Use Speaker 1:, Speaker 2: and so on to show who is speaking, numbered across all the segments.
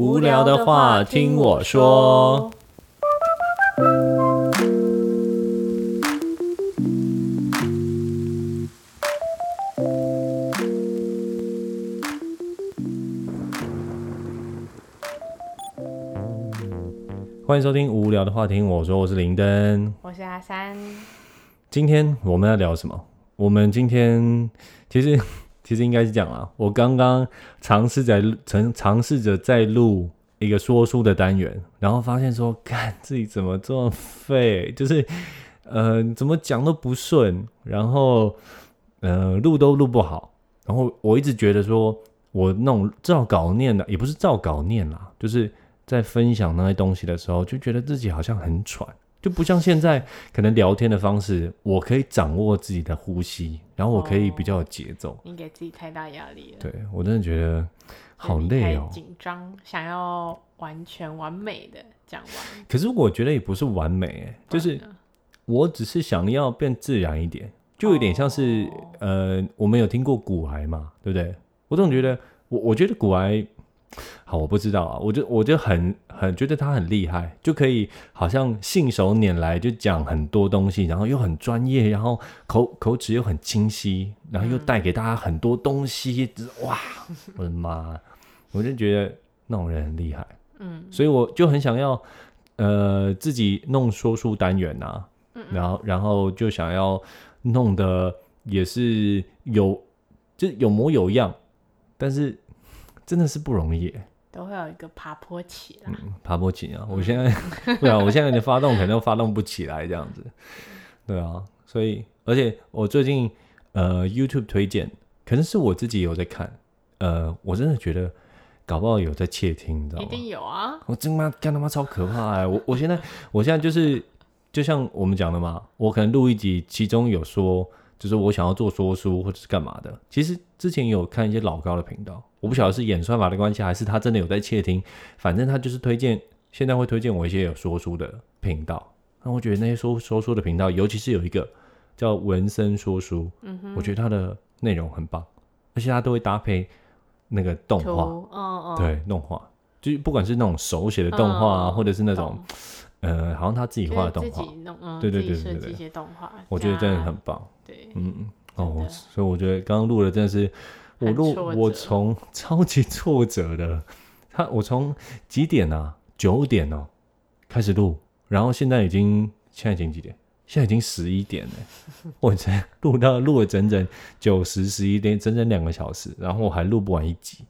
Speaker 1: 无聊的话听我说。欢迎收听无聊的话听我说，我是林登，
Speaker 2: 我是阿三。
Speaker 1: 今天我们要聊什么？我们今天其实。其实应该是这样啊，我刚刚尝试在尝尝试着在录一个说书的单元，然后发现说，看自己怎么这么废，就是呃怎么讲都不顺，然后呃录都录不好，然后我一直觉得说我那种照稿念的，也不是照稿念啦，就是在分享那些东西的时候，就觉得自己好像很喘。就不像现在可能聊天的方式，我可以掌握自己的呼吸，然后我可以比较有节奏。
Speaker 2: 你给自己太大压力了。
Speaker 1: 对，我真的觉得好累哦，
Speaker 2: 紧张，想要完全完美的讲完。
Speaker 1: 可是我觉得也不是完美，就是我只是想要变自然一点，就有点像是、哦、呃，我们有听过骨癌嘛，对不对？我总觉得我我觉得骨癌。好，我不知道啊，我就我就很很觉得他很厉害，就可以好像信手拈来就讲很多东西，然后又很专业，然后口口齿又很清晰，然后又带给大家很多东西，嗯、哇，我的妈，我就觉得那种人很厉害，嗯，所以我就很想要呃自己弄说书单元呐、啊，然后然后就想要弄得也是有就有模有样，但是。真的是不容易，
Speaker 2: 都会有一个爬坡期啦。
Speaker 1: 嗯，爬坡期啊，我现在，对啊，我现在的发动可能都发动不起来这样子。对啊，所以而且我最近呃 YouTube 推荐，可能是我自己有在看，呃，我真的觉得搞不好有在窃听，你知道吗？
Speaker 2: 一定有啊！
Speaker 1: 我真妈干他妈超可怕哎！我我现在我现在就是就像我们讲的嘛，我可能录一集，其中有说。就是我想要做说书或者是干嘛的，其实之前有看一些老高的频道，我不晓得是演算法的关系，还是他真的有在窃听，反正他就是推荐，现在会推荐我一些有说书的频道。那我觉得那些说说书的频道，尤其是有一个叫文森说书，嗯哼，我觉得他的内容很棒，而且他都会搭配那个动画，哦哦，对，动画，就不管是那种手写的动画啊，哦、或者是那种。呃，好像他自己画的动画，
Speaker 2: 嗯、
Speaker 1: 对对对对对，
Speaker 2: 对，
Speaker 1: 我觉得真的很棒。
Speaker 2: 对，
Speaker 1: 嗯哦，所以我觉得刚刚录的真的是我录，我从超级挫折的，他我从几点啊？九点哦开始录，然后现在已经现在已经几点？现在已经十一点了，我才录到录了整整九十十一点，整整两个小时，然后我还录不完一集，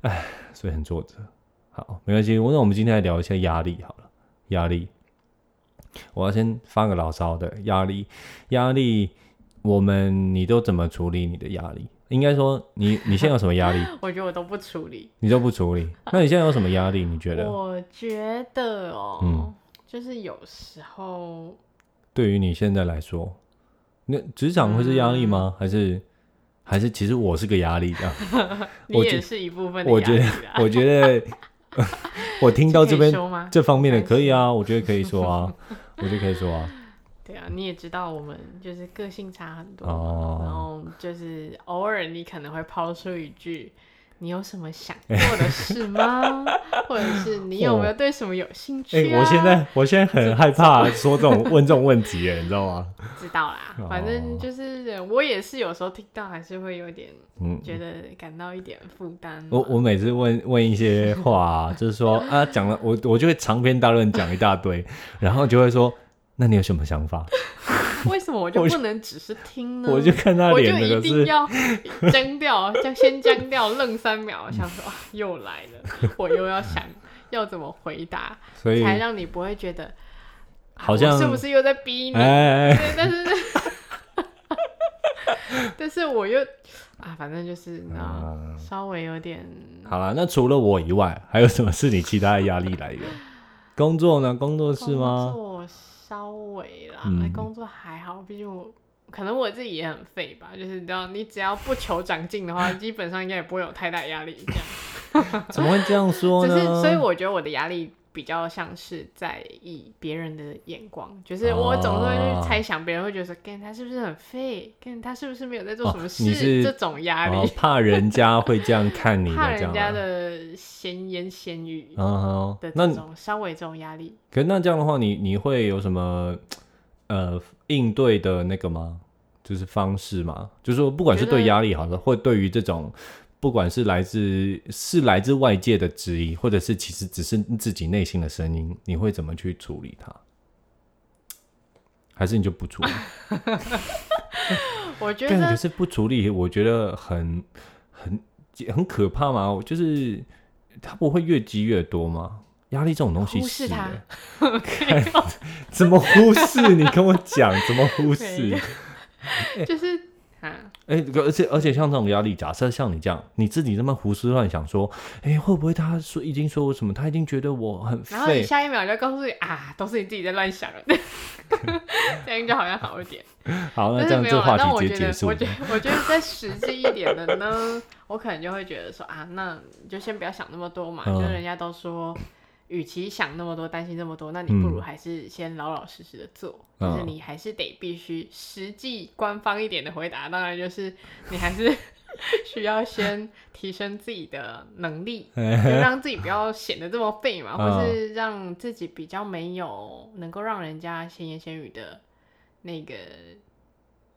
Speaker 1: 哎，所以很挫折。好，没关系，那我们今天来聊一下压力好了。压力，我要先发个牢骚的压力。压力，我们你都怎么处理你的压力？应该说你，你你现在有什么压力？
Speaker 2: 我觉得我都不处理。
Speaker 1: 你都不处理？那你现在有什么压力？你觉得？
Speaker 2: 我觉得哦，嗯，就是有时候，
Speaker 1: 对于你现在来说，那职场会是压力吗？嗯、还是还是其实我是个压力这样？
Speaker 2: 你也是一部分的压力。
Speaker 1: 我觉得，我觉得。我听到这边这方面的可以啊，我觉得可以说啊，我觉得可以说啊。
Speaker 2: 对啊，你也知道我们就是个性差很多，哦、然后就是偶尔你可能会抛出一句。你有什么想做的事吗？或者是你有没有对什么有兴趣、啊？哎、欸，我现在我现在很害怕说这种问这种问题，哎，你知道吗？知道啦，反正就是我也是有时候听到还是会有点，嗯，觉得感到一点负担。
Speaker 1: 我我每次问问一些话，就是说啊，讲了我我就会长篇大论讲一大堆，然后就会说，那你有什么想法？
Speaker 2: 为什么我就不能只是听呢？
Speaker 1: 我就看他脸，我就
Speaker 2: 一定要 僵掉，将先僵掉，愣三秒，想说又来了，我又要想要怎么回答，所以才让你不会觉得好像是不是又在逼你？但是，但是我又啊，反正就是啊，稍微有点
Speaker 1: 好了。那除了我以外，还有什么是你其他的压力来源？工作呢？工作是吗？
Speaker 2: 稍微啦，嗯、工作还好，毕竟我可能我自己也很废吧，就是你知道，你只要不求长进的话，基本上应该也不会有太大压力。这样 怎
Speaker 1: 么会这样说呢？
Speaker 2: 就是所以我觉得我的压力比较像是在意别人的眼光，就是我总是会去猜想别人会觉得说，看他是不是很废，跟他是不是没有在做什么事，这种压力，
Speaker 1: 怕人家会这样看你，
Speaker 2: 怕人家的闲言闲语的这种稍微这种压力。
Speaker 1: 可是那这样的话，你你会有什么呃应对的那个吗？就是方式吗？就是说，不管是对压力好的，或对于这种。不管是来自是来自外界的质疑，或者是其实只是自己内心的声音，你会怎么去处理它？还是你就不处理？
Speaker 2: 我觉得，
Speaker 1: 可是不处理，我觉得很很很可怕嘛？就是它不会越积越多吗？压力这种东西是，是的，怎么忽视？你跟我讲怎么忽视？
Speaker 2: 就是。
Speaker 1: 哎、欸，而且而且像这种压力，假设像你这样，你自己这么胡思乱想，说，哎、欸，会不会他说已经说我什么？他已经觉得我很废，
Speaker 2: 然后你下一秒就告诉你啊，都是你自己在乱想了，这样就好像好一点。
Speaker 1: 好，那这样这话题直接结束。
Speaker 2: 我觉得，我觉得再实际一点的呢，我可能就会觉得说啊，那你就先不要想那么多嘛，嗯、就人家都说。与其想那么多，担心那么多，那你不如还是先老老实实的做。嗯、就是你还是得必须实际官方一点的回答，当然就是你还是 需要先提升自己的能力，就让自己不要显得这么废嘛，或是让自己比较没有能够让人家闲言闲语的那个，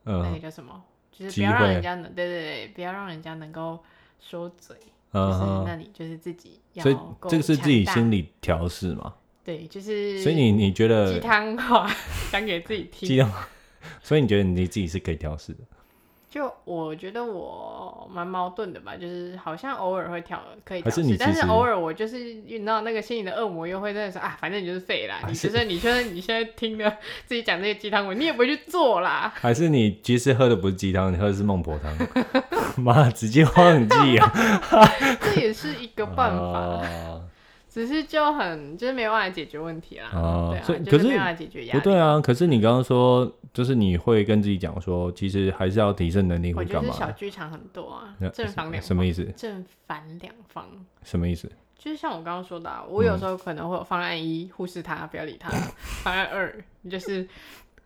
Speaker 2: 嗯、那个叫什么？就是不要让人家能，对对对，不要让人家能够说嘴。就是，那你就是自己要，
Speaker 1: 所以这个是自己心理调试嘛？
Speaker 2: 对，就是。
Speaker 1: 所以你你觉得
Speaker 2: 鸡汤话 讲给自己听。鸡汤，
Speaker 1: 所以你觉得你自己是可以调试的？
Speaker 2: 就我觉得我蛮矛盾的吧，就是好像偶尔会调，可以调适，但是偶尔我就是遇到那个心里的恶魔又会在说啊，反正你就是废啦，你就是你觉得你现在听的自己讲这些鸡汤文，你也不会去做啦。
Speaker 1: 还是你其实喝的不是鸡汤，你喝的是孟婆汤？妈，直接忘记啊！
Speaker 2: 这也是一个办法。只是就很就是没有办法解决问题啦，啊，对啊，可是没办法解决压力。不
Speaker 1: 对啊，可是你刚刚说，就是你会跟自己讲说，其实还是要提升能力，会干嘛？
Speaker 2: 我觉得小剧场很多啊，正反两
Speaker 1: 什么意思？
Speaker 2: 正反两方
Speaker 1: 什么意思？
Speaker 2: 就是像我刚刚说的，啊，我有时候可能会有方案一，忽视他，不要理他；方案二，就是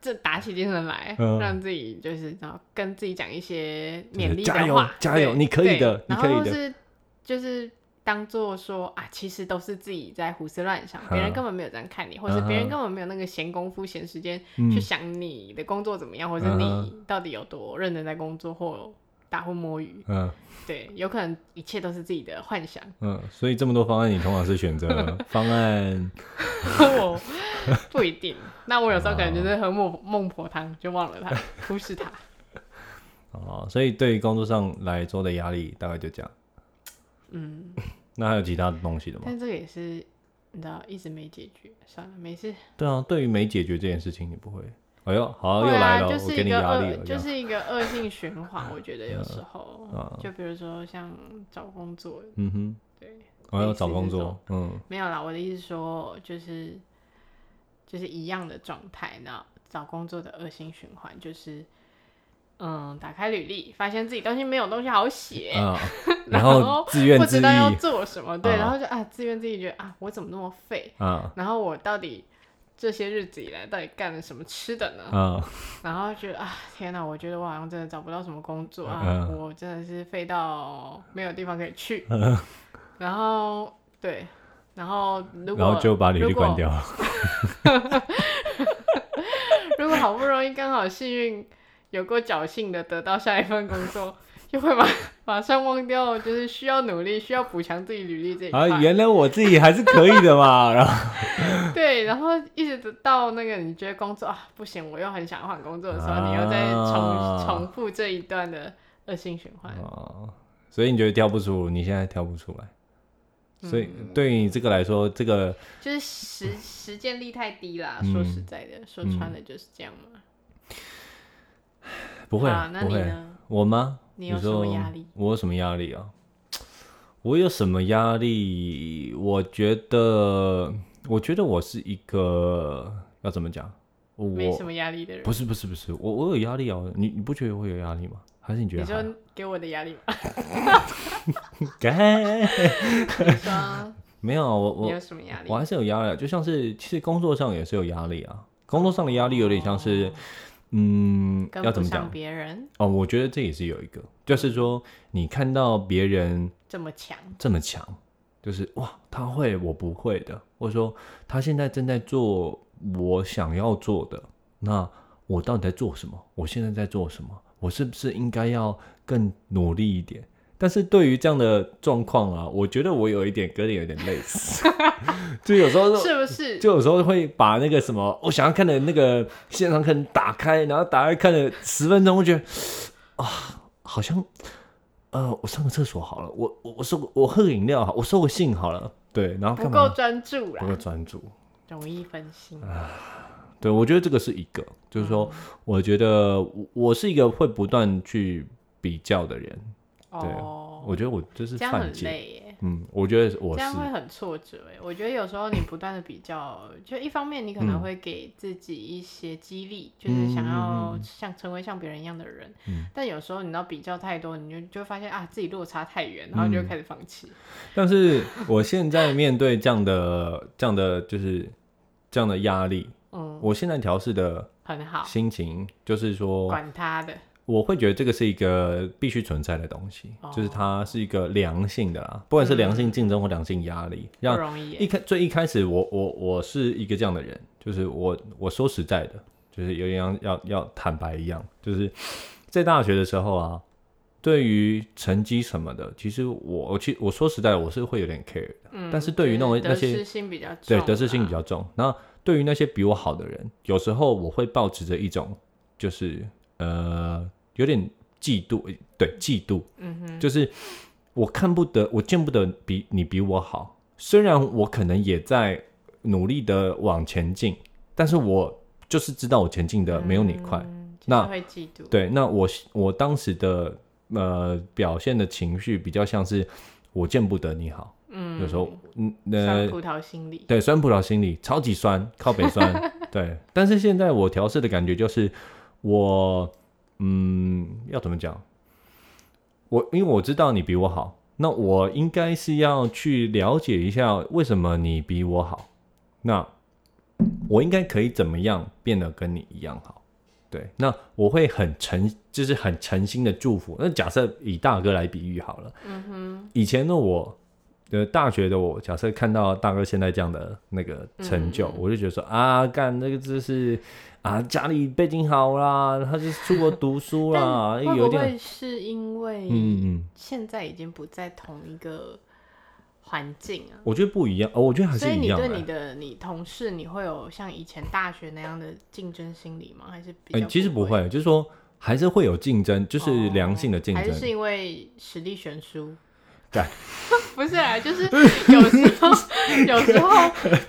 Speaker 2: 这打起精神来，让自己就是然后跟自己讲一些勉励的话，加油，
Speaker 1: 加油，你可以的，你可以的，
Speaker 2: 是就是。当做说啊，其实都是自己在胡思乱想，别人根本没有这样看你，或者别人根本没有那个闲工夫、闲时间去想你的工作怎么样，或者你到底有多认真在工作或打呼摸鱼。嗯，对，有可能一切都是自己的幻想。
Speaker 1: 嗯，所以这么多方案，你通常是选择 方案？
Speaker 2: 我不一定。那我有时候可能就是喝孟孟婆汤，就忘了他，忽视他。
Speaker 1: 哦，所以对于工作上来说的压力，大概就这样。嗯，那还有其他的东西的吗？
Speaker 2: 但这个也是，你知道，一直没解决，算了，没事。
Speaker 1: 对啊，对于没解决这件事情，你不会？哎呦，好，啊、又来了，
Speaker 2: 就是、
Speaker 1: 我给你压力了，
Speaker 2: 就是一个恶性循环。我觉得有时候，嗯、就比如说像找工作，嗯哼，对，
Speaker 1: 我要找工作，嗯，
Speaker 2: 没有啦，我的意思说，就是就是一样的状态，那找工作的恶性循环就是。嗯，打开履历，发现自己东西没有东西好写，嗯、然后自怨自，不知道要做什么，对，嗯、然后就啊，自怨自艾，觉得啊，我怎么那么废？嗯、然后我到底这些日子以来到底干了什么吃的呢？嗯、然后觉得啊，天哪，我觉得我好像真的找不到什么工作啊，嗯、我真的是废到没有地方可以去。嗯、然后对，然后如果
Speaker 1: 然后就把履历关掉。
Speaker 2: 如果好不容易刚好幸运。有过侥幸的得到下一份工作，就会马 马上忘掉，就是需要努力、需要补强自己履历这一块。啊，
Speaker 1: 原来我自己还是可以的嘛，然后
Speaker 2: 对，然后一直到那个你觉得工作啊不行，我又很想换工作的时候，啊、你又在重重复这一段的恶性循环。
Speaker 1: 哦、啊，所以你觉得跳不出，你现在跳不出来，所以对于你这个来说，这个
Speaker 2: 就是实实践力太低啦。嗯、说实在的，说穿了就是这样嘛。
Speaker 1: 不会，不会，我吗？
Speaker 2: 你有什么压力？
Speaker 1: 我有什么压力啊？我有什么压力？我觉得，我觉得我是一个要怎么讲？我
Speaker 2: 没什么压力的人。
Speaker 1: 不是，不是，不是，我我有压力啊！你你不觉得我有压力吗？还是你觉得？
Speaker 2: 你说给我的压力吗？
Speaker 1: 该。没有，我我
Speaker 2: 你有什么压力？
Speaker 1: 我还是有压力，啊就像是其实工作上也是有压力啊。工作上的压力有点像是，哦、嗯，要怎么讲？
Speaker 2: 别人
Speaker 1: 哦，我觉得这也是有一个，就是说你看到别人
Speaker 2: 这么强，
Speaker 1: 这么强，就是哇，他会我不会的，或者说他现在正在做我想要做的，那我到底在做什么？我现在在做什么？我是不是应该要更努力一点？但是对于这样的状况啊，我觉得我有一点跟你有点类似，就有时候
Speaker 2: 是不是？
Speaker 1: 就有时候会把那个什么我想要看的那个线上课打开，然后打开看了十分钟，我觉得啊，好像呃，我上个厕所好了，我我我收我喝个饮料好，我收个信好了，对，然后
Speaker 2: 不够专注啦，
Speaker 1: 不够专注，
Speaker 2: 容易分心
Speaker 1: 啊。对，我觉得这个是一个，就是说，我觉得我我是一个会不断去比较的人。对，我觉得我就是
Speaker 2: 这样很累耶。
Speaker 1: 嗯，我觉得我
Speaker 2: 这样会很挫折哎。我觉得有时候你不断的比较，就一方面你可能会给自己一些激励，就是想要像成为像别人一样的人。但有时候你要比较太多，你就就会发现啊自己落差太远，然后你就开始放弃。
Speaker 1: 但是我现在面对这样的这样的就是这样的压力，嗯，我现在调试的
Speaker 2: 很好，心
Speaker 1: 情就是说
Speaker 2: 管他的。
Speaker 1: 我会觉得这个是一个必须存在的东西，哦、就是它是一个良性的啦，不管是良性竞争或良性压力，
Speaker 2: 不容易。
Speaker 1: 一开最一开始我，我我我是一个这样的人，就是我我说实在的，就是有点要要要坦白一样，就是在大学的时候啊，对于成绩什么的，其实我我其实我说实在的，我是会有点 care 的。嗯、但是对于那种那些
Speaker 2: 得失心比较重，
Speaker 1: 对得失心比较重。然后对于那些比我好的人，有时候我会抱持着一种就是。呃，有点嫉妒，对，嫉妒，嗯哼，就是我看不得，我见不得比你比我好，虽然我可能也在努力的往前进，但是我就是知道我前进的没有你快，
Speaker 2: 嗯、那会嫉妒，
Speaker 1: 对，那我我当时的呃表现的情绪比较像是我见不得你好，嗯，有时候嗯，呃，
Speaker 2: 酸葡萄心理，
Speaker 1: 对，酸葡萄心理超级酸，靠北酸，对，但是现在我调试的感觉就是。我嗯，要怎么讲？我因为我知道你比我好，那我应该是要去了解一下为什么你比我好。那我应该可以怎么样变得跟你一样好？对，那我会很诚，就是很诚心的祝福。那假设以大哥来比喻好了，嗯哼，以前的我，呃，大学的我，假设看到大哥现在这样的那个成就，嗯、我就觉得说啊，干那个就是。啊，家里背景好啦，他就出国读书啦。
Speaker 2: 会不会是因为嗯嗯现在已经不在同一个环境啊？
Speaker 1: 我觉得不一样哦，我觉得还是一样。所以
Speaker 2: 你对你的你同事，你会有像以前大学那样的竞争心理吗？还是比较、欸、
Speaker 1: 其实不会，就是说还是会有竞争，就是良性的竞争。
Speaker 2: 还是因为实力悬殊？
Speaker 1: 对。
Speaker 2: 不是啊，就是 有时候，有时候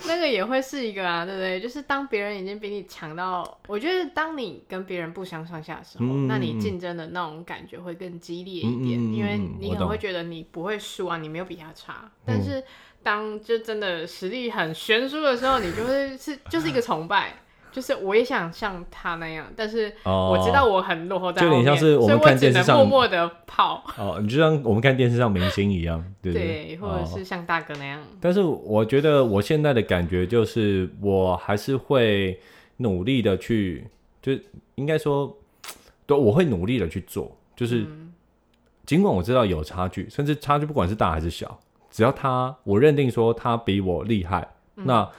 Speaker 2: 那个也会是一个啊，对不对？就是当别人已经比你强到，我觉得当你跟别人不相上下的时候，嗯、那你竞争的那种感觉会更激烈一点，嗯、因为你可能会觉得你不会输啊，你没有比他差。但是当就真的实力很悬殊的时候，你就会是就是一个崇拜。就是我也想像他那样，但是我知道我很落后就有点像是我们看电视上默默的跑。
Speaker 1: 哦，你就像我们看电视上明星一样，对对，
Speaker 2: 对，或者是像大哥那样。
Speaker 1: 但是我觉得我现在的感觉就是，我还是会努力的去，就应该说，对，我会努力的去做。就是尽管我知道有差距，甚至差距不管是大还是小，只要他我认定说他比我厉害，嗯、那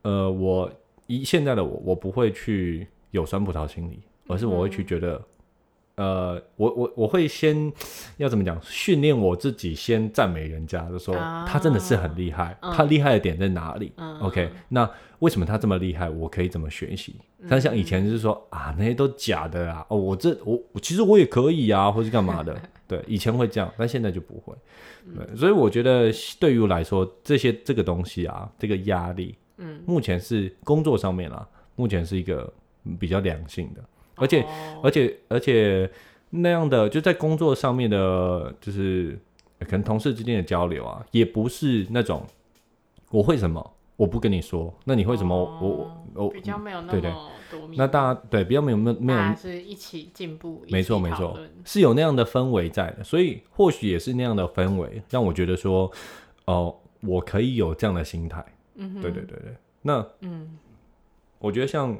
Speaker 1: 呃我。以现在的我，我不会去有酸葡萄心理，而是我会去觉得，嗯、呃，我我我会先要怎么讲，训练我自己，先赞美人家，就说他真的是很厉害，啊、他厉害的点在哪里、嗯、？OK，那为什么他这么厉害？我可以怎么学习？但像以前就是说啊，那些都假的啊，哦，我这我其实我也可以啊，或是干嘛的？对，以前会这样，但现在就不会。对，所以我觉得对于我来说，这些这个东西啊，这个压力。嗯，目前是工作上面啦，目前是一个比较良性的，而且、哦、而且而且那样的就在工作上面的，就是可能同事之间的交流啊，也不是那种我会什么我不跟你说，那你会什么、哦、我我
Speaker 2: 比较没有那么
Speaker 1: 对对，那大家对比较没有没有没有
Speaker 2: 是一起进步，
Speaker 1: 没错没错，是有那样的氛围在的，所以或许也是那样的氛围让我觉得说哦。我可以有这样的心态。对对对对。那嗯，我觉得像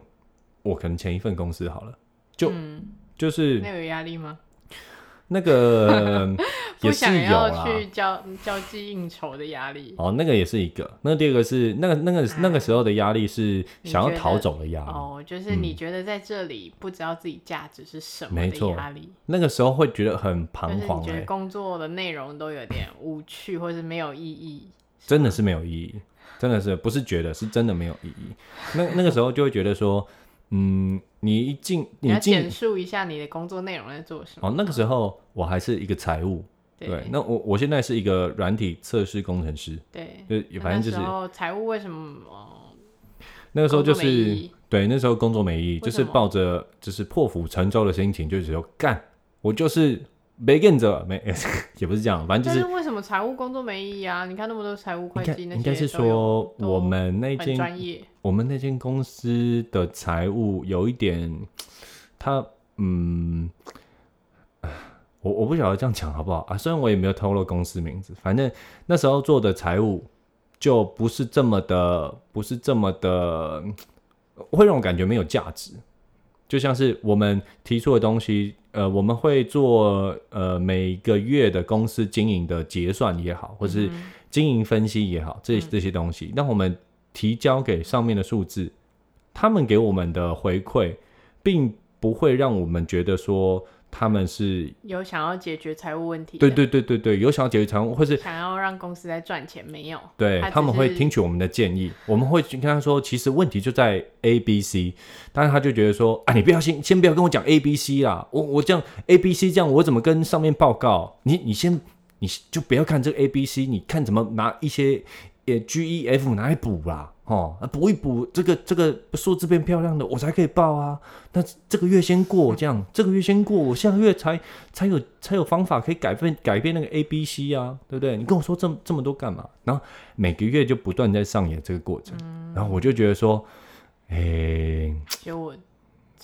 Speaker 1: 我可能前一份公司好了，就、嗯、就是
Speaker 2: 那有压力吗？
Speaker 1: 那个 也是有
Speaker 2: 不想要去交交际应酬的压力。
Speaker 1: 哦，那个也是一个。那第二个是那个那个那个时候的压力是想要逃走的压力。
Speaker 2: 哦，就是你觉得在这里不知道自己价值是什么的压力。
Speaker 1: 那个时候会觉得很彷徨，
Speaker 2: 觉得工作的内容都有点无趣或是没有意义，
Speaker 1: 真的是没有意义，真的是不是觉得是真的没有意义。那那个时候就会觉得说。嗯，你一进，你
Speaker 2: 简述一下你的工作内容在做什么？
Speaker 1: 哦，那个时候我还是一个财务，对，对，那我我现在是一个软体测试工程师，
Speaker 2: 对，
Speaker 1: 就反正就是。
Speaker 2: 财务为什么？
Speaker 1: 那个时候就是对，那时候工作没意义，就是抱着就是破釜沉舟的心情，就只有干，我就是。没跟着，没 也不是这样，反正就是。
Speaker 2: 是为什么财务工作没意义啊？你看那么多财务会计那些，
Speaker 1: 应该是说我们那间
Speaker 2: 专业，
Speaker 1: 我们那间公司的财务有一点，他嗯，我我不晓得这样讲好不好啊？虽然我也没有透露公司名字，反正那时候做的财务就不是这么的，不是这么的，会让我感觉没有价值。就像是我们提出的东西，呃，我们会做呃每个月的公司经营的结算也好，或是经营分析也好，这这些东西，那、嗯、我们提交给上面的数字，他们给我们的回馈，并不会让我们觉得说。他们是
Speaker 2: 有想要解决财务问题，
Speaker 1: 对对对对对，有想要解决财务，或是
Speaker 2: 想要让公司在赚钱，没有？
Speaker 1: 对，他们会听取我们的建议，我们会跟他说，其实问题就在 A、B、C，但是他就觉得说，啊，你不要先先不要跟我讲 A、B、C 啦，我我这样 A、B、C 这样，我怎么跟上面报告？你你先你就不要看这个 A、B、C，你看怎么拿一些呃 G、E、F 拿来补啦。哦，补一补这个这个数字变漂亮的，我才可以报啊。那这个月先过，这样这个月先过，我下个月才才有才有方法可以改变改变那个 A B C 啊，对不对？你跟我说这么这么多干嘛？然后每个月就不断在上演这个过程，嗯、然后我就觉得说，哎、欸，
Speaker 2: 就我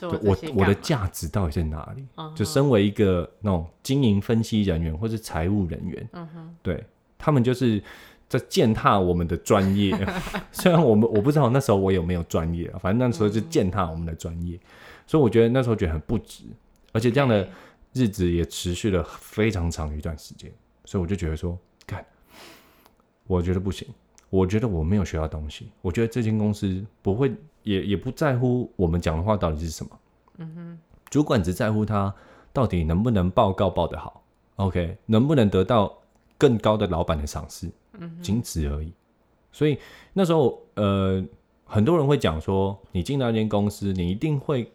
Speaker 1: 我我的价值到底在哪里？就身为一个那种经营分析人员或是财务人员，嗯、哼对他们就是。在践踏我们的专业，虽然我们我不知道那时候我有没有专业，反正那时候就践踏我们的专业，嗯、所以我觉得那时候觉得很不值，而且这样的日子也持续了非常长一段时间，所以我就觉得说，看，我觉得不行，我觉得我没有学到东西，我觉得这间公司不会也也不在乎我们讲的话到底是什么，嗯哼，主管只在乎他到底能不能报告报得好，OK，能不能得到更高的老板的赏识。仅此而已，所以那时候，呃，很多人会讲说，你进到一间公司，你一定会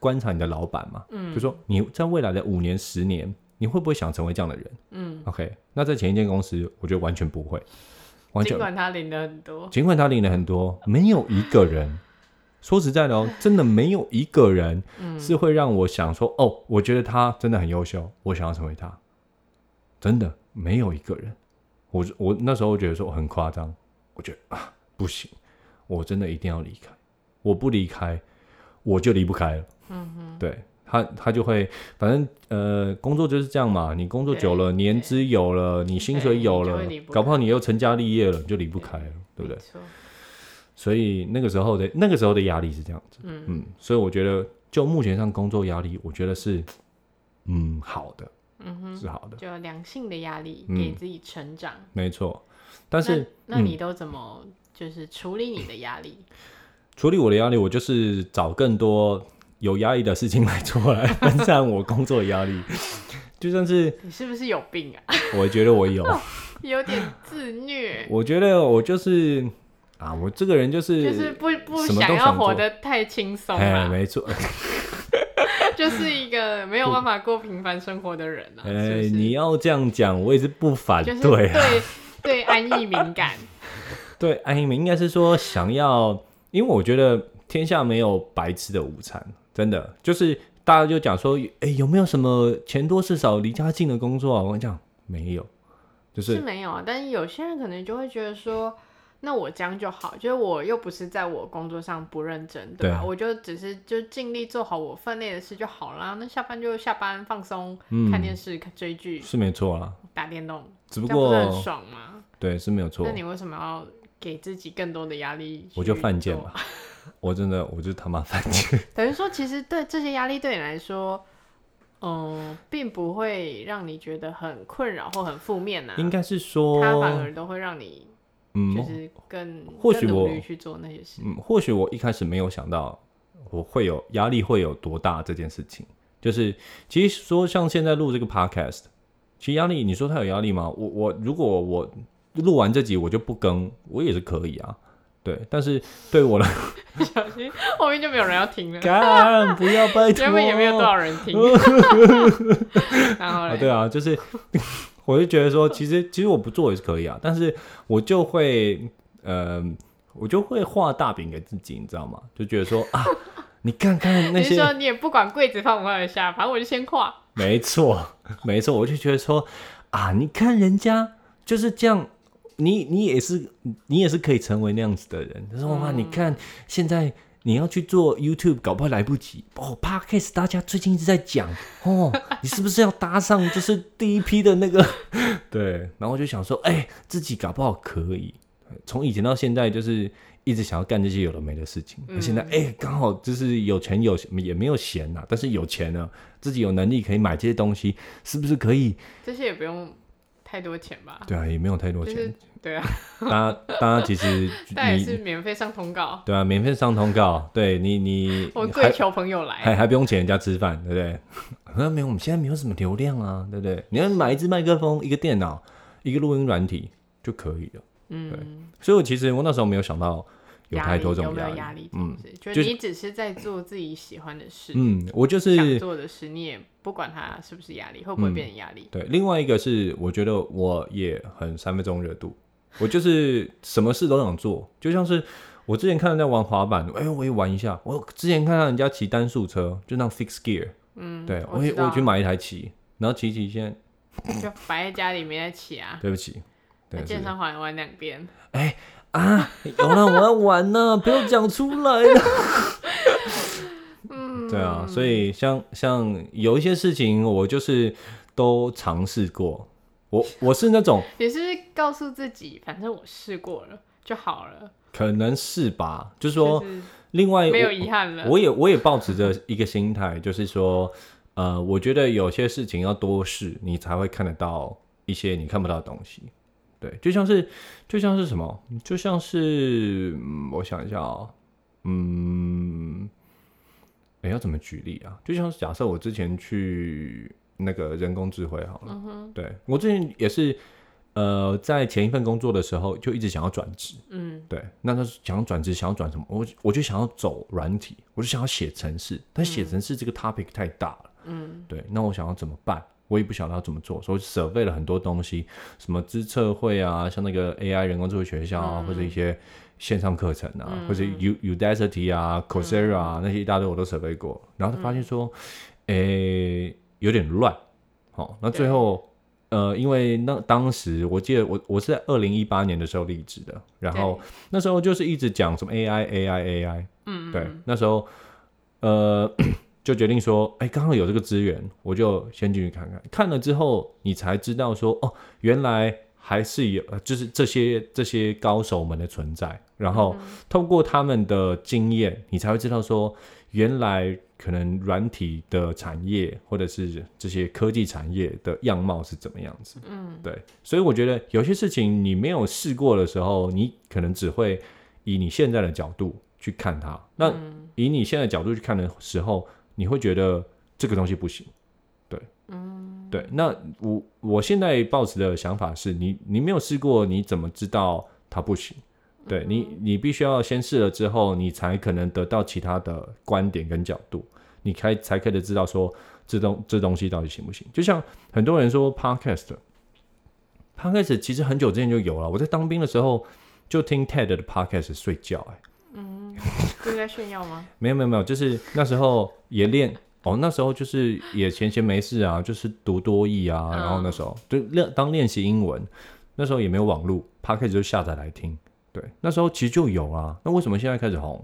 Speaker 1: 观察你的老板嘛，嗯，就说你在未来的五年、十年，你会不会想成为这样的人？嗯，OK，那在前一间公司，我觉得完全不会，完全，
Speaker 2: 尽管他领了很多，
Speaker 1: 尽管他领了很多，没有一个人，说实在的哦，真的没有一个人是会让我想说，哦，我觉得他真的很优秀，我想要成为他，真的没有一个人。我我那时候觉得说很夸张，我觉得啊不行，我真的一定要离开，我不离开我就离不开了。嗯哼，对他他就会反正呃工作就是这样嘛，你工作久了，年资有了，你薪水有了，搞不好你又成家立业了，你就离不开了，对，对不对？错所以那个时候的那个时候的压力是这样子，嗯嗯，所以我觉得就目前上工作压力，我觉得是嗯好的。嗯哼，是好的，
Speaker 2: 就良性的压力给自己成长，
Speaker 1: 嗯、没错。但是
Speaker 2: 那，那你都怎么就是处理你的压力？
Speaker 1: 嗯、处理我的压力，我就是找更多有压力的事情来做，来分散我工作压力。就算是
Speaker 2: 你是不是有病啊？
Speaker 1: 我觉得我有，
Speaker 2: 有点自虐。
Speaker 1: 我觉得我就是啊，我这个人就是
Speaker 2: 就是不不想要活得太轻松哎，
Speaker 1: 没错。
Speaker 2: 就是一个没有办法过平凡生活的人啊！哎、
Speaker 1: 欸，你要这样讲，我也是不反对。对
Speaker 2: 对，安逸敏感。
Speaker 1: 对安逸敏应该是说想要，因为我觉得天下没有白吃的午餐，真的就是大家就讲说，哎、欸，有没有什么钱多事少、离家近的工作啊？我跟你讲，没有，就是，
Speaker 2: 是没有啊。但是有些人可能就会觉得说。那我这样就好，就是我又不是在我工作上不认真，对吧？对，我就只是就尽力做好我分内的事就好啦。那下班就下班，放松，嗯、看电视、看追剧，
Speaker 1: 是没错啦。
Speaker 2: 打电动，
Speaker 1: 只不过不
Speaker 2: 很爽吗？
Speaker 1: 对，是没有错。
Speaker 2: 那你为什么要给自己更多的压力？
Speaker 1: 我就犯贱嘛，我真的，我就他妈犯贱。
Speaker 2: 等于说，其实对这些压力对你来说，嗯，并不会让你觉得很困扰或很负面啊。
Speaker 1: 应该是说，
Speaker 2: 它反而都会让你，嗯，就是更
Speaker 1: 或许我
Speaker 2: 去做那些事。
Speaker 1: 嗯，或许我一开始没有想到我会有压力会有多大这件事情。就是其实说像现在录这个 podcast，其实压力，你说他有压力吗？我我如果我录完这集我就不更，我也是可以啊。对，但是对我来，
Speaker 2: 小心后面就没有人要听了。
Speaker 1: 干，不要拜托。
Speaker 2: 前面也没有多少人听。然后嘞，
Speaker 1: 对啊，就是我就觉得说，其实其实我不做也是可以啊，但是我就会呃，我就会画大饼给自己，你知道吗？就觉得说啊，你看看那些，
Speaker 2: 你说你也不管柜子放不放得下，反正我就先画。
Speaker 1: 没错，没错，我就觉得说啊，你看人家就是这样。你你也是你也是可以成为那样子的人。他说哇，你看现在你要去做 YouTube，搞不好来不及哦。Podcast 大家最近一直在讲哦，你是不是要搭上就是第一批的那个？对，然后就想说，哎、欸，自己搞不好可以。从以前到现在，就是一直想要干这些有的没的事情。嗯、现在哎，刚、欸、好就是有钱有也没有闲呐、啊，但是有钱呢，自己有能力可以买这些东西，是不是可以？
Speaker 2: 这些也不用。太多钱吧？
Speaker 1: 对啊，也没有太多钱。就是、
Speaker 2: 对啊，
Speaker 1: 大家大家其实
Speaker 2: 但也是免费上通告。
Speaker 1: 对啊，免费上通告。对你你
Speaker 2: 我跪求朋友来，
Speaker 1: 还还不用请人家吃饭，对不对？那 没有，我们现在没有什么流量啊，对不对？你要买一支麦克风、一个电脑、一个录音软体就可以了。嗯，对。所以我其实我那时候没有想到。有太多种压力，
Speaker 2: 嗯，就你只是在做自己喜欢的事，
Speaker 1: 嗯，我就是
Speaker 2: 想做的事，你也不管它是不是压力，会不会变成压力。
Speaker 1: 对，另外一个是，我觉得我也很三分钟热度，我就是什么事都想做，就像是我之前看人家玩滑板，哎，我也玩一下。我之前看到人家骑单速车，就那 fix gear，嗯，对我也我去买一台骑，然后骑骑先，
Speaker 2: 就摆在家里没在骑啊。
Speaker 1: 对不起，
Speaker 2: 在健身环玩两边，
Speaker 1: 哎。啊，有了，我要玩呢，不要讲出来了。嗯，对啊，所以像像有一些事情，我就是都尝试过。我我是那种，
Speaker 2: 也是告诉自己，反正我试过了就好了。
Speaker 1: 可能是吧，就是说，另外
Speaker 2: 没有遗憾了。
Speaker 1: 我也我也抱持着一个心态，就是说，呃，我觉得有些事情要多试，你才会看得到一些你看不到的东西。对，就像是，就像是什么，就像是，嗯、我想一下啊、哦，嗯，哎，要怎么举例啊？就像是假设我之前去那个人工智慧好了，嗯、对我之前也是，呃，在前一份工作的时候就一直想要转职，嗯，对，那他想要转职，想要转什么？我我就想要走软体，我就想要写程式，但写程式这个 topic 太大了，嗯，对，那我想要怎么办？我也不晓得要怎么做，所以舍备了很多东西，什么资策会啊，像那个 AI 人工智慧学校啊，嗯、或者一些线上课程啊，嗯、或者 U Udacity 啊、Coursera 啊、嗯、那些一大堆我都舍备过，然后发现说，诶、有点乱。好，那最后，呃，因为那当时我记得我我是在二零一八年的时候离职的，然后那时候就是一直讲什么 AI AI AI，嗯，对，那时候，呃。就决定说，哎，刚好有这个资源，我就先进去看看。看了之后，你才知道说，哦，原来还是有，就是这些这些高手们的存在。然后透过他们的经验，你才会知道说，原来可能软体的产业或者是这些科技产业的样貌是怎么样子。嗯，对。所以我觉得有些事情你没有试过的时候，你可能只会以你现在的角度去看它。那以你现在的角度去看的时候，你会觉得这个东西不行，对，嗯，对。那我我现在抱持的想法是你，你没有试过，你怎么知道它不行？对你，你必须要先试了之后，你才可能得到其他的观点跟角度，你才才可以知道说这东这东西到底行不行。就像很多人说 Podcast，Podcast 其实很久之前就有了。我在当兵的时候就听 TED 的 Podcast 睡觉，哎。
Speaker 2: 嗯，是在炫耀吗？
Speaker 1: 没有没有没有，就是那时候也练哦，那时候就是也闲闲没事啊，就是读多译啊，嗯、然后那时候就练当练习英文，那时候也没有网络，Podcast 就下载来听。对，那时候其实就有啊，那为什么现在开始红？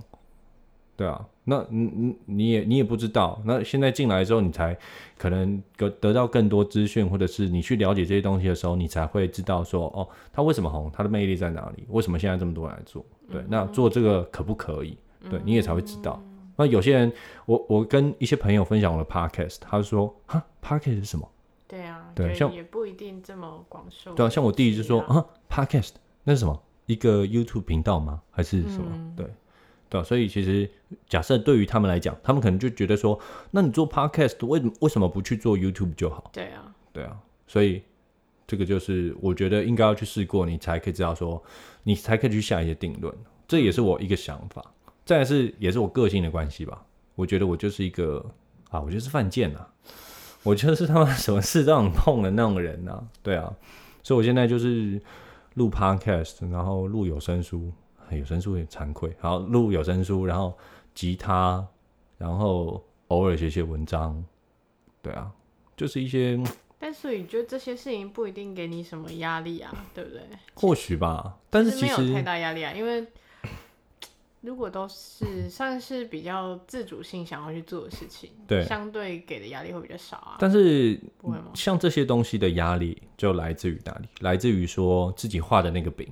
Speaker 1: 对啊，那你你你也你也不知道，那现在进来之后，你才可能得得到更多资讯，或者是你去了解这些东西的时候，你才会知道说，哦，他为什么红，他的魅力在哪里？为什么现在这么多人来做？对，那做这个可不可以？对，你也才会知道。那有些人，我我跟一些朋友分享我的 podcast，他就说，哈，podcast 是什么？
Speaker 2: 对啊，对，像也不一定这么广受。
Speaker 1: 对啊，像我弟弟就说，啊，podcast 那是什么？一个 YouTube 频道吗？还是什么？嗯、对。对，所以其实假设对于他们来讲，他们可能就觉得说，那你做 podcast 为为什么不去做 YouTube 就好？
Speaker 2: 对啊，
Speaker 1: 对啊，所以这个就是我觉得应该要去试过，你才可以知道说，你才可以去下一些定论。这也是我一个想法。再来是也是我个性的关系吧。我觉得我就是一个啊，我就是犯贱啊，我就是他妈什么事都想碰的那种人啊。对啊，所以我现在就是录 podcast，然后录有声书。有声书也惭愧，然后录有声书，然后吉他，然后偶尔写写文章，对啊，就是一些。
Speaker 2: 但是你觉得这些事情不一定给你什么压力啊，对不对？
Speaker 1: 或许吧，但是其实
Speaker 2: 没有太大压力啊，因为 如果都是算是比较自主性想要去做的事情，对，相对给的压力会比较少啊。
Speaker 1: 但是不会吗？像这些东西的压力就来自于哪里？来自于说自己画的那个饼。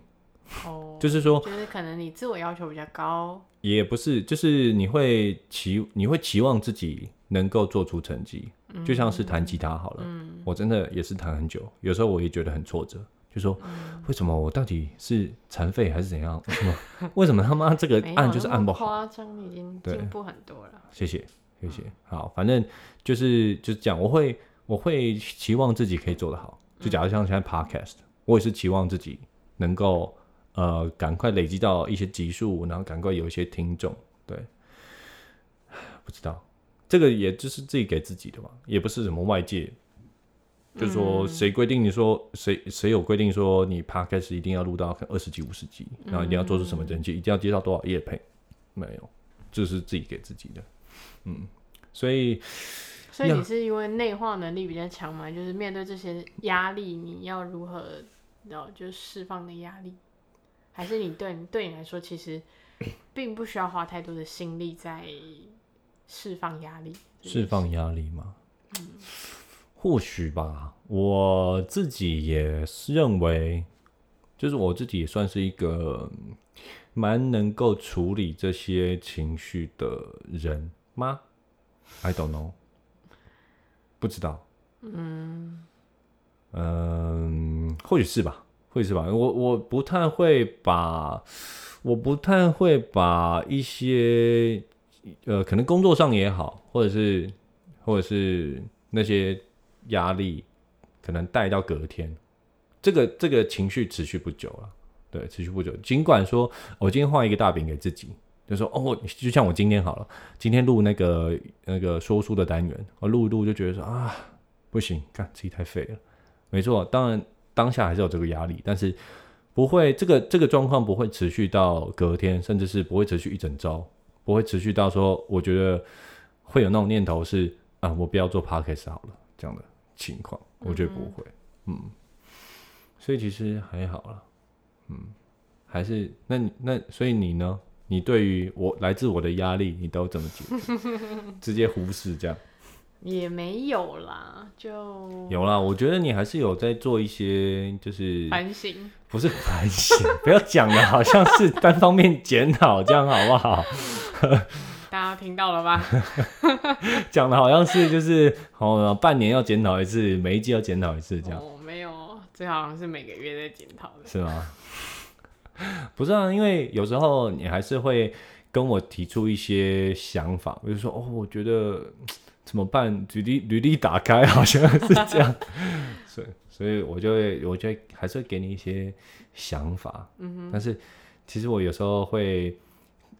Speaker 2: 哦，
Speaker 1: 就是说，
Speaker 2: 就是可能你自我要求比较高，
Speaker 1: 也不是，就是你会期你会期望自己能够做出成绩，嗯、就像是弹吉他好了，嗯、我真的也是弹很久，有时候我也觉得很挫折，就说、嗯、为什么我到底是残废还是怎样？为什么为什么他妈这个按就是按不好？
Speaker 2: 夸张，已经进步很多了。
Speaker 1: 谢谢谢谢，好，反正就是就是这样，我会我会期望自己可以做得好，就假如像现在 podcast，、嗯、我也是期望自己能够。呃，赶快累积到一些集数，然后赶快有一些听众。对，不知道这个也就是自己给自己的吧，也不是什么外界，嗯、就说谁规定你说谁谁有规定说你 Podcast 一定要录到二十集五十集，然后一定要做出什么成绩，一定要接到多少业配，没有，这、就是自己给自己的。嗯，所以
Speaker 2: 所以你是因为内化能力比较强嘛？就是面对这些压力，你要如何然后就释放的压力？还是你对对你来说，其实 并不需要花太多的心力在释放压力。
Speaker 1: 释放压力吗？嗯，或许吧。我自己也认为，就是我自己也算是一个蛮能够处理这些情绪的人吗？I don't know，不知道。嗯嗯，或许是吧。会是吧？我我不太会把，我不太会把一些呃，可能工作上也好，或者是或者是那些压力，可能带到隔天，这个这个情绪持续不久了，对，持续不久。尽管说我今天画一个大饼给自己，就说哦，就像我今天好了，今天录那个那个说书的单元，我录一录就觉得说啊，不行，看自己太废了。没错，当然。当下还是有这个压力，但是不会这个这个状况不会持续到隔天，甚至是不会持续一整周，不会持续到说我觉得会有那种念头是啊，我不要做 podcast 好了这样的情况，我觉得不会，嗯，嗯，所以其实还好了，嗯，还是那你那所以你呢？你对于我来自我的压力，你都怎么解决？直接忽视这样。
Speaker 2: 也没有啦，就
Speaker 1: 有啦。我觉得你还是有在做一些，就是
Speaker 2: 反省，
Speaker 1: 不是反省，不要讲的好像是单方面检讨，这样好不好？
Speaker 2: 大家听到了吧？
Speaker 1: 讲的好像是就是哦，半年要检讨一次，每一季要检讨一次，这样。
Speaker 2: 哦，没有，这好像是每个月在检讨的，
Speaker 1: 是吗？不是啊，因为有时候你还是会跟我提出一些想法，比如说哦，我觉得。怎么办？履历履历打开好像是这样，所以所以我就会我就会还是会给你一些想法，嗯哼。但是其实我有时候会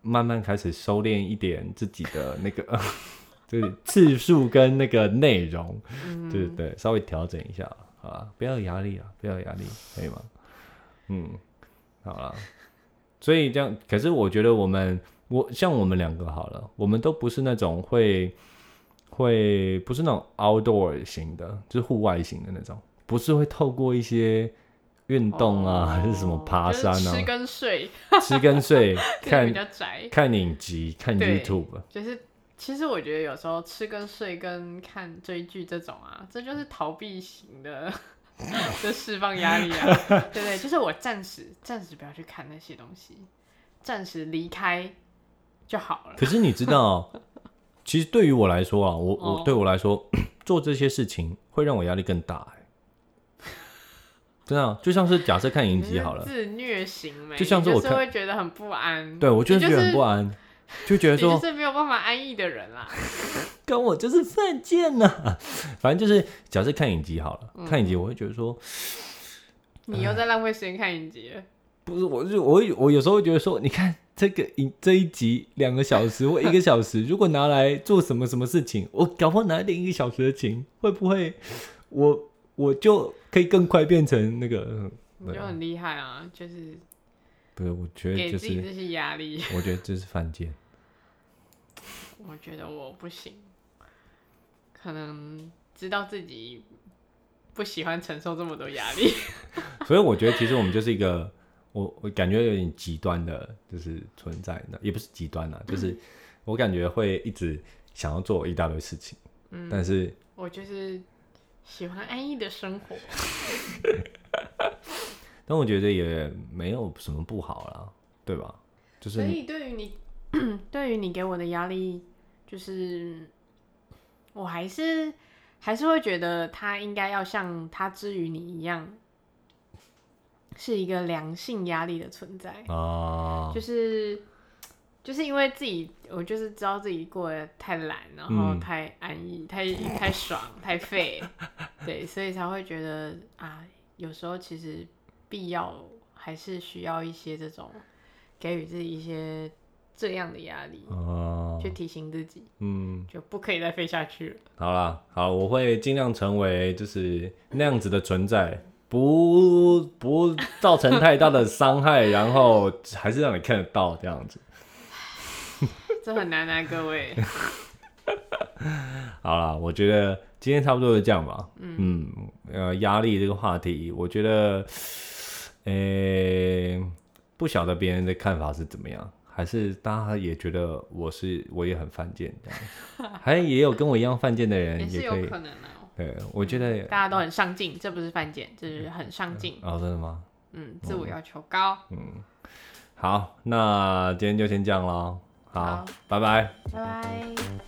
Speaker 1: 慢慢开始收敛一点自己的那个，就是次数跟那个内容。对对，稍微调整一下，好吧？不要有压力啊，不要有压力，可以吗？嗯，好了。所以这样，可是我觉得我们我像我们两个好了，我们都不是那种会。会不是那种 outdoor 型的，就是户外型的那种，不是会透过一些运动啊，还是什么爬山啊？
Speaker 2: 吃跟睡，
Speaker 1: 吃跟睡，看
Speaker 2: 比较宅，
Speaker 1: 看影集，看 YouTube。
Speaker 2: 就是其实我觉得有时候吃跟睡跟看追剧这种啊，这就是逃避型的，就释放压力啊，对不对？就是我暂时暂时不要去看那些东西，暂时离开就好了。
Speaker 1: 可是你知道，其实对于我来说啊，我我对我来说 做这些事情会让我压力更大。真的、啊，就像是假设看影集好了，
Speaker 2: 自虐型，
Speaker 1: 就像是我看，
Speaker 2: 会觉得很不安。
Speaker 1: 对，我就是觉得很不安，就，觉得说
Speaker 2: 你就是没有办法安逸的人啦。
Speaker 1: 跟我就是犯贱呐、啊，反正就是假设看影集好了，嗯、看影集我会觉得说，
Speaker 2: 你又在浪费时间看影集、呃。
Speaker 1: 不是，我就我我有时候会觉得说，你看这个一这一集两个小时或一个小时，如果拿来做什么什么事情，我搞不好拿点一个小时的情，会不会我？我就可以更快变成那个，
Speaker 2: 你就很厉害啊！就是
Speaker 1: 不是？我觉得就是
Speaker 2: 给自己这些压力。
Speaker 1: 我觉得这是犯贱。
Speaker 2: 我觉得我不行，可能知道自己不喜欢承受这么多压力。
Speaker 1: 所以我觉得，其实我们就是一个，我我感觉有点极端的，就是存在的，也不是极端啦，就是我感觉会一直想要做一大堆事情，嗯，但是
Speaker 2: 我就是。喜欢安逸的生活，
Speaker 1: 但我觉得也没有什么不好啦，对吧？就是
Speaker 2: 所以对于你，对于你给我的压力，就是我还是还是会觉得他应该要像他之于你一样，是一个良性压力的存在啊，就是。就是因为自己，我就是知道自己过得太懒，然后太安逸，嗯、太太爽，太废，对，所以才会觉得啊，有时候其实必要还是需要一些这种给予自己一些这样的压力，哦、去提醒自己，嗯，就不可以再废下去了。
Speaker 1: 好啦，好，我会尽量成为就是那样子的存在，不不造成太大的伤害，然后还是让你看得到这样子。
Speaker 2: 这很难啊，各位。
Speaker 1: 好了，我觉得今天差不多就这样吧。嗯，嗯，呃，压力这个话题，我觉得，呃、欸，不晓得别人的看法是怎么样，还是大家也觉得我是我也很犯贱这样，还也有跟我一样犯贱的人，也可以。可能啊。对，我觉得、嗯、
Speaker 2: 大家都很上进，这不是犯贱，这是很上进。
Speaker 1: 哦，真的吗？
Speaker 2: 嗯，自我要求高。
Speaker 1: 嗯，好，那今天就先这样喽。好拜拜。
Speaker 2: 拜拜。